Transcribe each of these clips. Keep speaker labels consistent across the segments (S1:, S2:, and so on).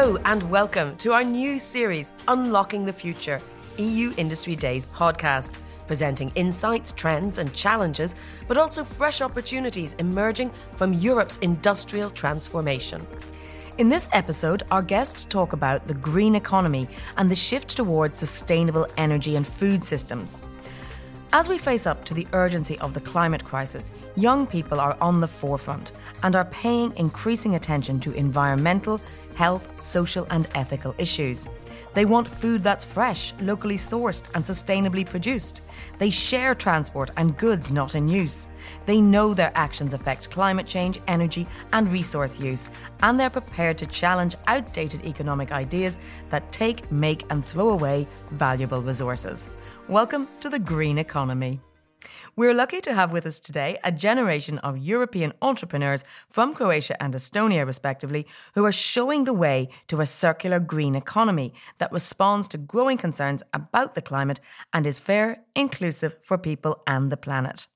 S1: Hello, and welcome to our new series, Unlocking the Future EU Industry Days podcast, presenting insights, trends, and challenges, but also fresh opportunities emerging from Europe's industrial transformation. In this episode, our guests talk about the green economy and the shift towards sustainable energy and food systems. As we face up to the urgency of the climate crisis, young people are on the forefront and are paying increasing attention to environmental, health, social, and ethical issues. They want food that's fresh, locally sourced, and sustainably produced. They share transport and goods not in use. They know their actions affect climate change, energy, and resource use, and they're prepared to challenge outdated economic ideas that take, make, and throw away valuable resources. Welcome to the green economy. We're lucky to have with us today a generation of European entrepreneurs from Croatia and Estonia, respectively, who are showing the way to a circular green economy that responds to growing concerns about the climate and is fair, inclusive for people and the planet.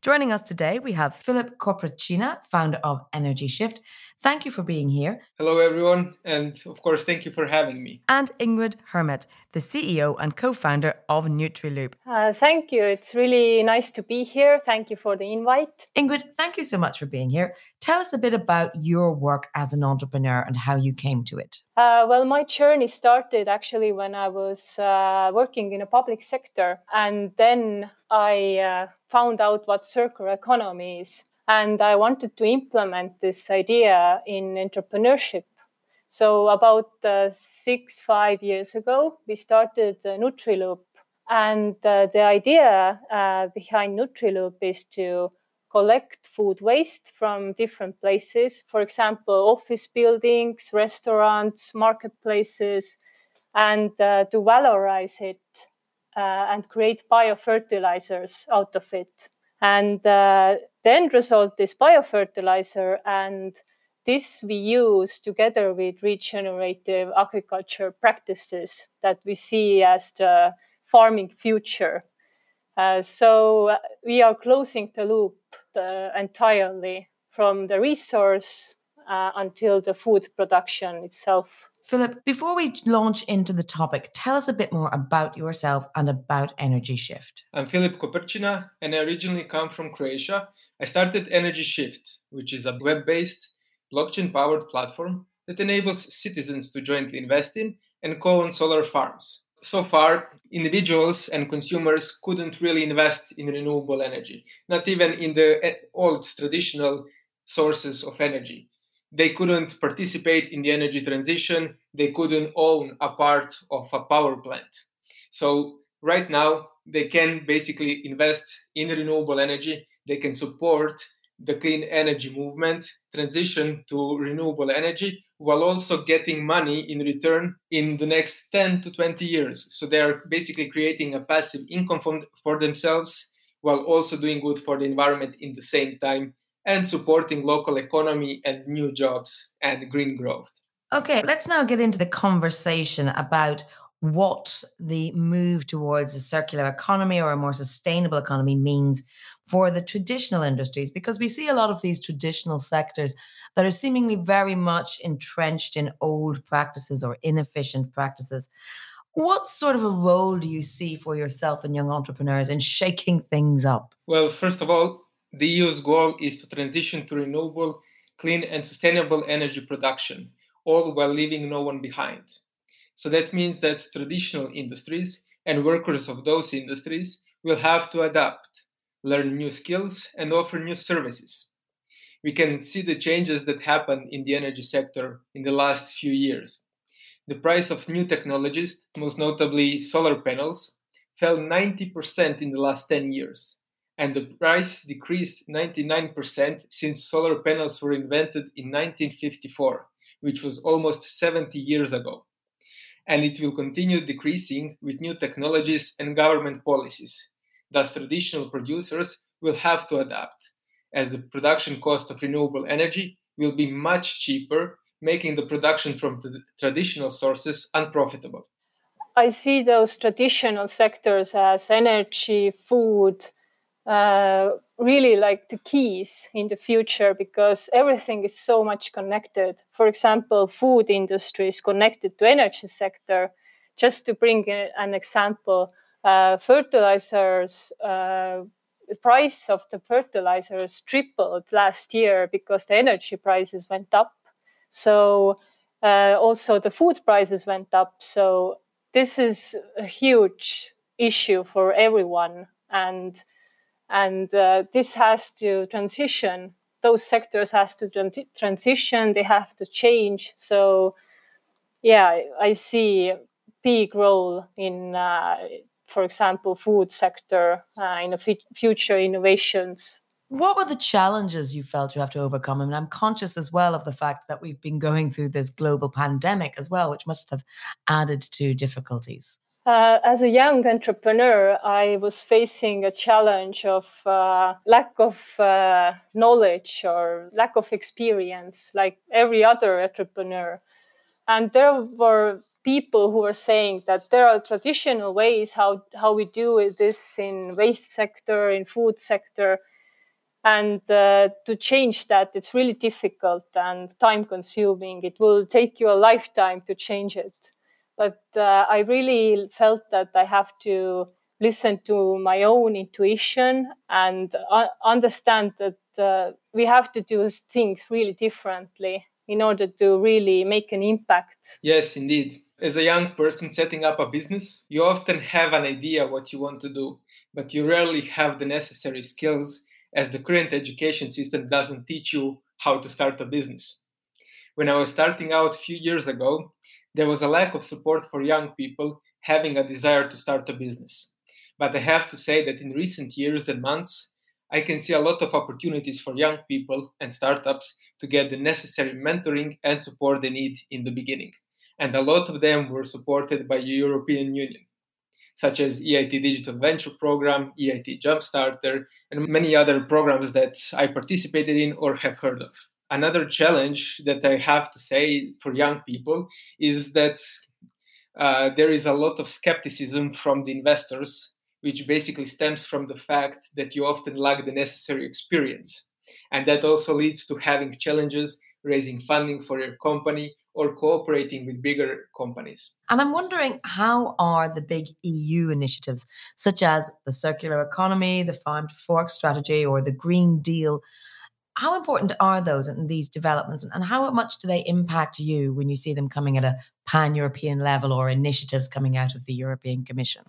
S1: Joining us today, we have Philip Koprechina, founder of Energy Shift. Thank you for being here.
S2: Hello, everyone. And of course, thank you for having me.
S1: And Ingrid Hermet, the CEO and co founder of Nutriloop.
S3: Uh, thank you. It's really nice to be here. Thank you for the invite.
S1: Ingrid, thank you so much for being here. Tell us a bit about your work as an entrepreneur and how you came to it.
S3: Uh, well, my journey started actually when I was uh, working in a public sector. And then I uh, found out what circular economy is. And I wanted to implement this idea in entrepreneurship. So, about uh, six, five years ago, we started uh, Nutriloop. And uh, the idea uh, behind Nutriloop is to collect food waste from different places, for example, office buildings, restaurants, marketplaces, and uh, to valorize it uh, and create biofertilizers out of it. And uh, the end result is biofertilizer, and this we use together with regenerative agriculture practices that we see as the farming future. Uh, so we are closing the loop uh, entirely from the resource uh, until the food production itself.
S1: Philip, before we launch into the topic, tell us a bit more about yourself and about Energy Shift.
S2: I'm Philip Koperčina and I originally come from Croatia. I started Energy Shift, which is a web based, blockchain powered platform that enables citizens to jointly invest in and co own solar farms. So far, individuals and consumers couldn't really invest in renewable energy, not even in the eh, old traditional sources of energy they couldn't participate in the energy transition, they couldn't own a part of a power plant. So, right now, they can basically invest in renewable energy, they can support the clean energy movement, transition to renewable energy, while also getting money in return in the next 10 to 20 years. So they are basically creating a passive income for themselves while also doing good for the environment in the same time and supporting local economy and new jobs and green growth.
S1: Okay, let's now get into the conversation about what the move towards a circular economy or a more sustainable economy means for the traditional industries because we see a lot of these traditional sectors that are seemingly very much entrenched in old practices or inefficient practices. What sort of a role do you see for yourself and young entrepreneurs in shaking things up?
S2: Well, first of all, the EU's goal is to transition to renewable, clean, and sustainable energy production, all while leaving no one behind. So that means that traditional industries and workers of those industries will have to adapt, learn new skills, and offer new services. We can see the changes that happened in the energy sector in the last few years. The price of new technologies, most notably solar panels, fell 90% in the last 10 years and the price decreased 99% since solar panels were invented in 1954, which was almost 70 years ago. And it will continue decreasing with new technologies and government policies. Thus, traditional producers will have to adapt, as the production cost of renewable energy will be much cheaper, making the production from traditional sources unprofitable.
S3: I see those traditional sectors as energy, food, uh, really like the keys in the future because everything is so much connected. For example, food industry is connected to energy sector. Just to bring an example, uh, fertilizers, uh, the price of the fertilizers tripled last year because the energy prices went up. So uh, also the food prices went up. So this is a huge issue for everyone, and and uh, this has to transition. Those sectors has to transition. They have to change. So yeah, I see big role in uh, for example, food sector uh, in the future innovations.
S1: What were the challenges you felt you have to overcome? I mean, I'm conscious as well of the fact that we've been going through this global pandemic as well, which must have added to difficulties.
S3: Uh, as a young entrepreneur, I was facing a challenge of uh, lack of uh, knowledge or lack of experience, like every other entrepreneur. And there were people who are saying that there are traditional ways how how we do this in waste sector in food sector and uh, to change that it's really difficult and time consuming it will take you a lifetime to change it. But uh, i really felt that i have to listen to my own intuition and uh, understand that uh, we have to do things really differently in order to really make an impact.
S2: Yes indeed as a young person setting up a business, you often have an idea what you want to do, but you rarely have the necessary skills as the current education system doesn't teach you how to start a business. When I was starting out a few years ago, there was a lack of support for young people having a desire to start a business. But I have to say that in recent years and months, I can see a lot of opportunities for young people and startups to get the necessary mentoring and support they need in the beginning and a lot of them were supported by the European Union, such as EIT Digital Venture Program, EIT Jumpstarter, and many other programs that I participated in or have heard of. Another challenge that I have to say for young people is that uh, there is a lot of skepticism from the investors, which basically stems from the fact that you often lack the necessary experience. And that also leads to having challenges raising funding for your company or cooperating with bigger companies.
S1: And I'm wondering how are the big EU initiatives, such as the circular economy, the farm to fork strategy, or the Green Deal, how important are those and these developments, and how much do they impact you when you see them coming at a pan European level or initiatives coming out of the European Commission?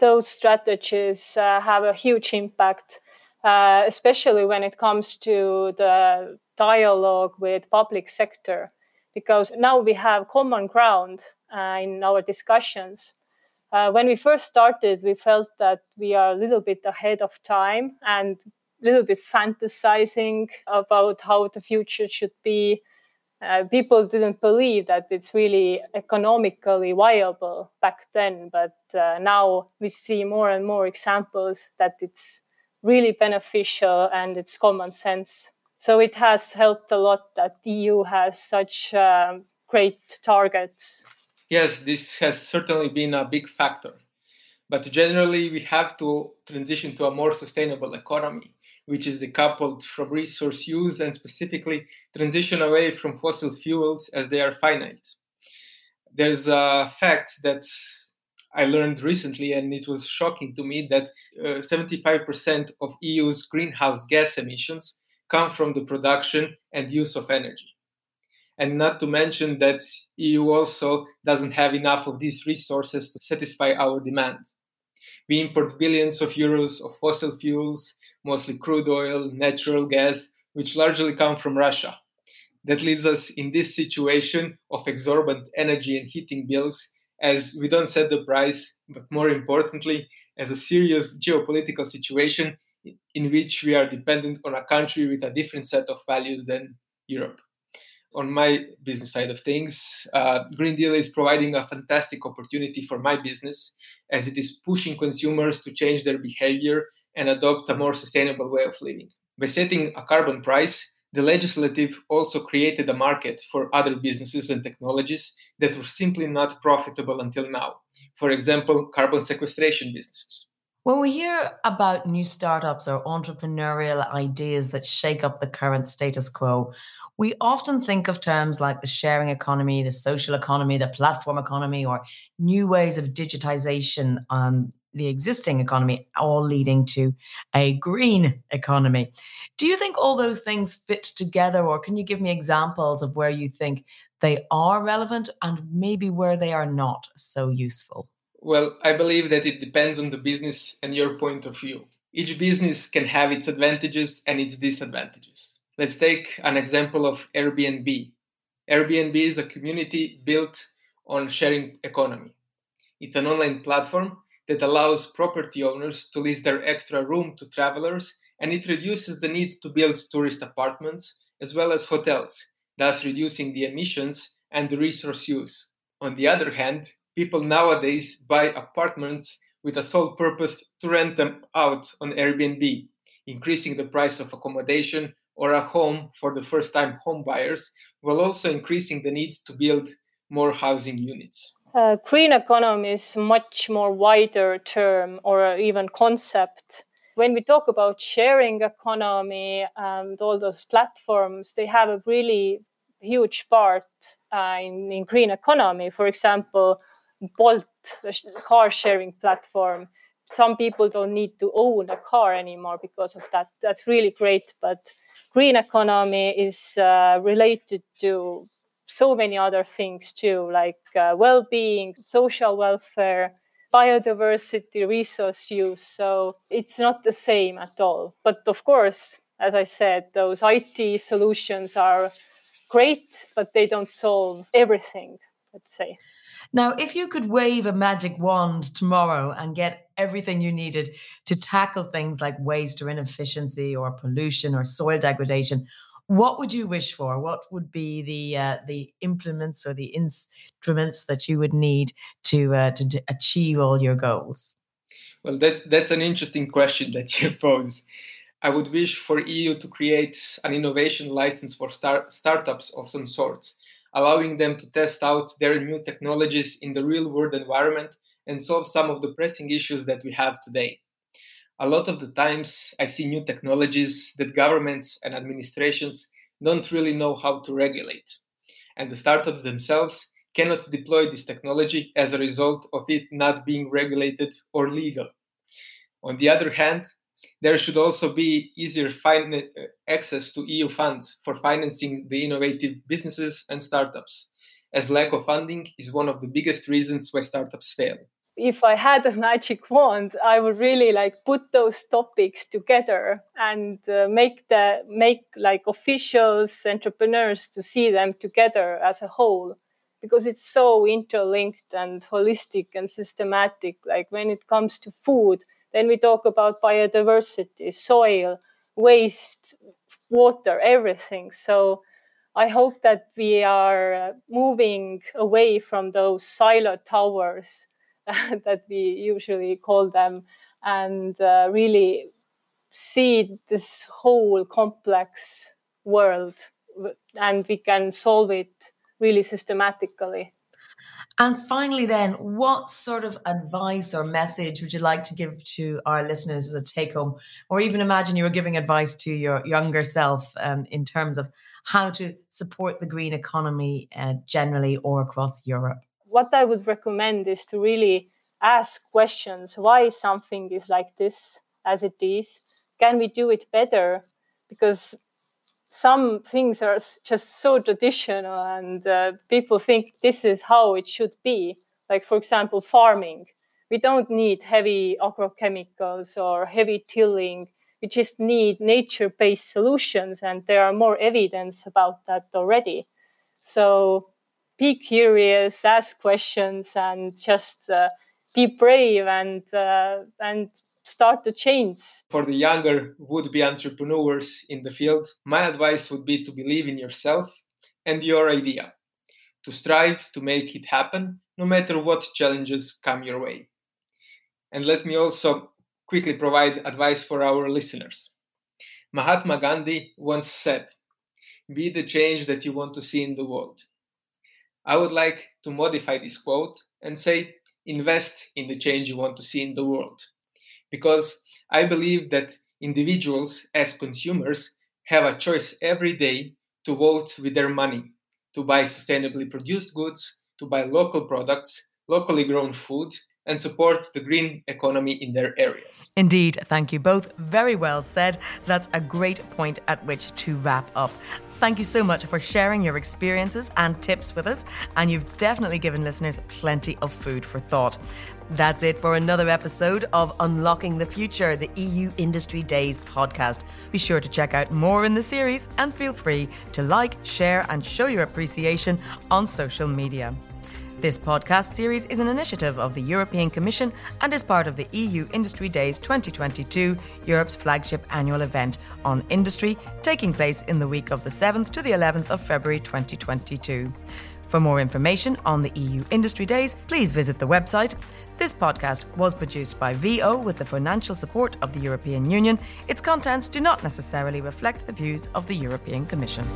S3: Those strategies uh, have a huge impact, uh, especially when it comes to the dialogue with public sector because now we have common ground uh, in our discussions. Uh, when we first started, we felt that we are a little bit ahead of time and a little bit fantasizing about how the future should be. Uh, people didn't believe that it's really economically viable back then, but uh, now we see more and more examples that it's really beneficial and it's common sense. So it has helped a lot that the EU has such um, great targets.
S2: Yes, this has certainly been a big factor. But generally, we have to transition to a more sustainable economy, which is decoupled from resource use and specifically transition away from fossil fuels as they are finite. There's a fact that I learned recently, and it was shocking to me that uh, 75% of EU's greenhouse gas emissions come from the production and use of energy. And not to mention that EU also doesn't have enough of these resources to satisfy our demand. We import billions of euros of fossil fuels, mostly crude oil, natural gas, which largely come from Russia. That leaves us in this situation of exorbitant energy and heating bills as we don't set the price, but more importantly, as a serious geopolitical situation in which we are dependent on a country with a different set of values than Europe. On my business side of things, uh, Green Deal is providing a fantastic opportunity for my business as it is pushing consumers to change their behavior and adopt a more sustainable way of living. By setting a carbon price, the legislative also created a market for other businesses and technologies that were simply not profitable until now. For example, carbon sequestration businesses.
S1: When we hear about new startups or entrepreneurial ideas that shake up the current status quo, we often think of terms like the sharing economy, the social economy, the platform economy, or new ways of digitization on the existing economy, all leading to a green economy. Do you think all those things fit together, or can you give me examples of where you think they are relevant and maybe where they are not so useful?
S2: Well, I believe that it depends on the business and your point of view. Each business can have its advantages and its disadvantages. Let's take an example of Airbnb. Airbnb is a community built on sharing economy. It's an online platform that allows property owners to lease their extra room to travelers and it reduces the need to build tourist apartments as well as hotels, thus reducing the emissions and the resource use. On the other hand, people nowadays buy apartments with a sole purpose to rent them out on Airbnb, increasing the price of accommodation or a home for the first time home buyers, while also increasing the need to build more housing units.
S3: Uh, green economy is much more wider term or even concept. When we talk about sharing economy and all those platforms, they have a really huge part uh, in, in green economy. For example, Bolt, the car sharing platform. Some people don't need to own a car anymore because of that. That's really great. But green economy is uh, related to so many other things too, like uh, well being, social welfare, biodiversity, resource use. So it's not the same at all. But of course, as I said, those IT solutions are great, but they don't solve everything, let's say.
S1: Now, if you could wave a magic wand tomorrow and get everything you needed to tackle things like waste or inefficiency or pollution or soil degradation, what would you wish for? What would be the uh, the implements or the instruments that you would need to, uh, to achieve all your goals?
S2: Well, that's that's an interesting question that you pose. I would wish for EU to create an innovation license for start, startups of some sorts allowing them to test out their new technologies in the real world environment and solve some of the pressing issues that we have today. A lot of the times, I see new technologies that governments and administrations don't really know how to regulate. And the startups themselves cannot deploy this technology as a result of it not being regulated or legal. On the other hand, there should also be easier fin- uh, access to EU funds for financing the innovative businesses and startups, as lack of funding is one of the biggest reasons why startups fail.
S3: If I had a magic wand, I would really like put those topics together and uh, make the make like officials, entrepreneurs to see them together as a whole because it's so interlinked and holistic and systematic. Like when it comes to food, then we talk about biodiversity, soil, waste, water, everything. So I hope that we are uh, moving away from those silo towers that we usually call them and uh, really see this whole complex world and we can solve it really systematically.
S1: And finally, then, what sort of advice or message would you like to give to our listeners as a take home? Or even imagine you were giving advice to your younger self um, in terms of how to support the green economy uh, generally or across Europe?
S3: What I would recommend is to really ask questions. Why something is like this as it is? Can we do it better? Because some things are just so traditional and uh, people think this is how it should be. Like for example farming. We don't need heavy agrochemicals or heavy tilling. We just need nature based solutions and there are more evidence about that already. So be curious ask questions and just uh, be brave and uh, and start to change.
S2: For the younger would be entrepreneurs in the field, my advice would be to believe in yourself and your idea, to strive to make it happen no matter what challenges come your way. And let me also quickly provide advice for our listeners. Mahatma Gandhi once said, Be the change that you want to see in the world. I would like to modify this quote and say, Invest in the change you want to see in the world. Because I believe that individuals, as consumers, have a choice every day to vote with their money, to buy sustainably produced goods, to buy local products, locally grown food, and support the green economy in their areas.
S1: Indeed, thank you both. Very well said. That's a great point at which to wrap up. Thank you so much for sharing your experiences and tips with us, and you've definitely given listeners plenty of food for thought. That's it for another episode of Unlocking the Future, the EU Industry Days podcast. Be sure to check out more in the series and feel free to like, share, and show your appreciation on social media. This podcast series is an initiative of the European Commission and is part of the EU Industry Days 2022, Europe's flagship annual event on industry, taking place in the week of the 7th to the 11th of February 2022. For more information on the EU Industry Days, please visit the website. This podcast was produced by VO with the financial support of the European Union. Its contents do not necessarily reflect the views of the European Commission.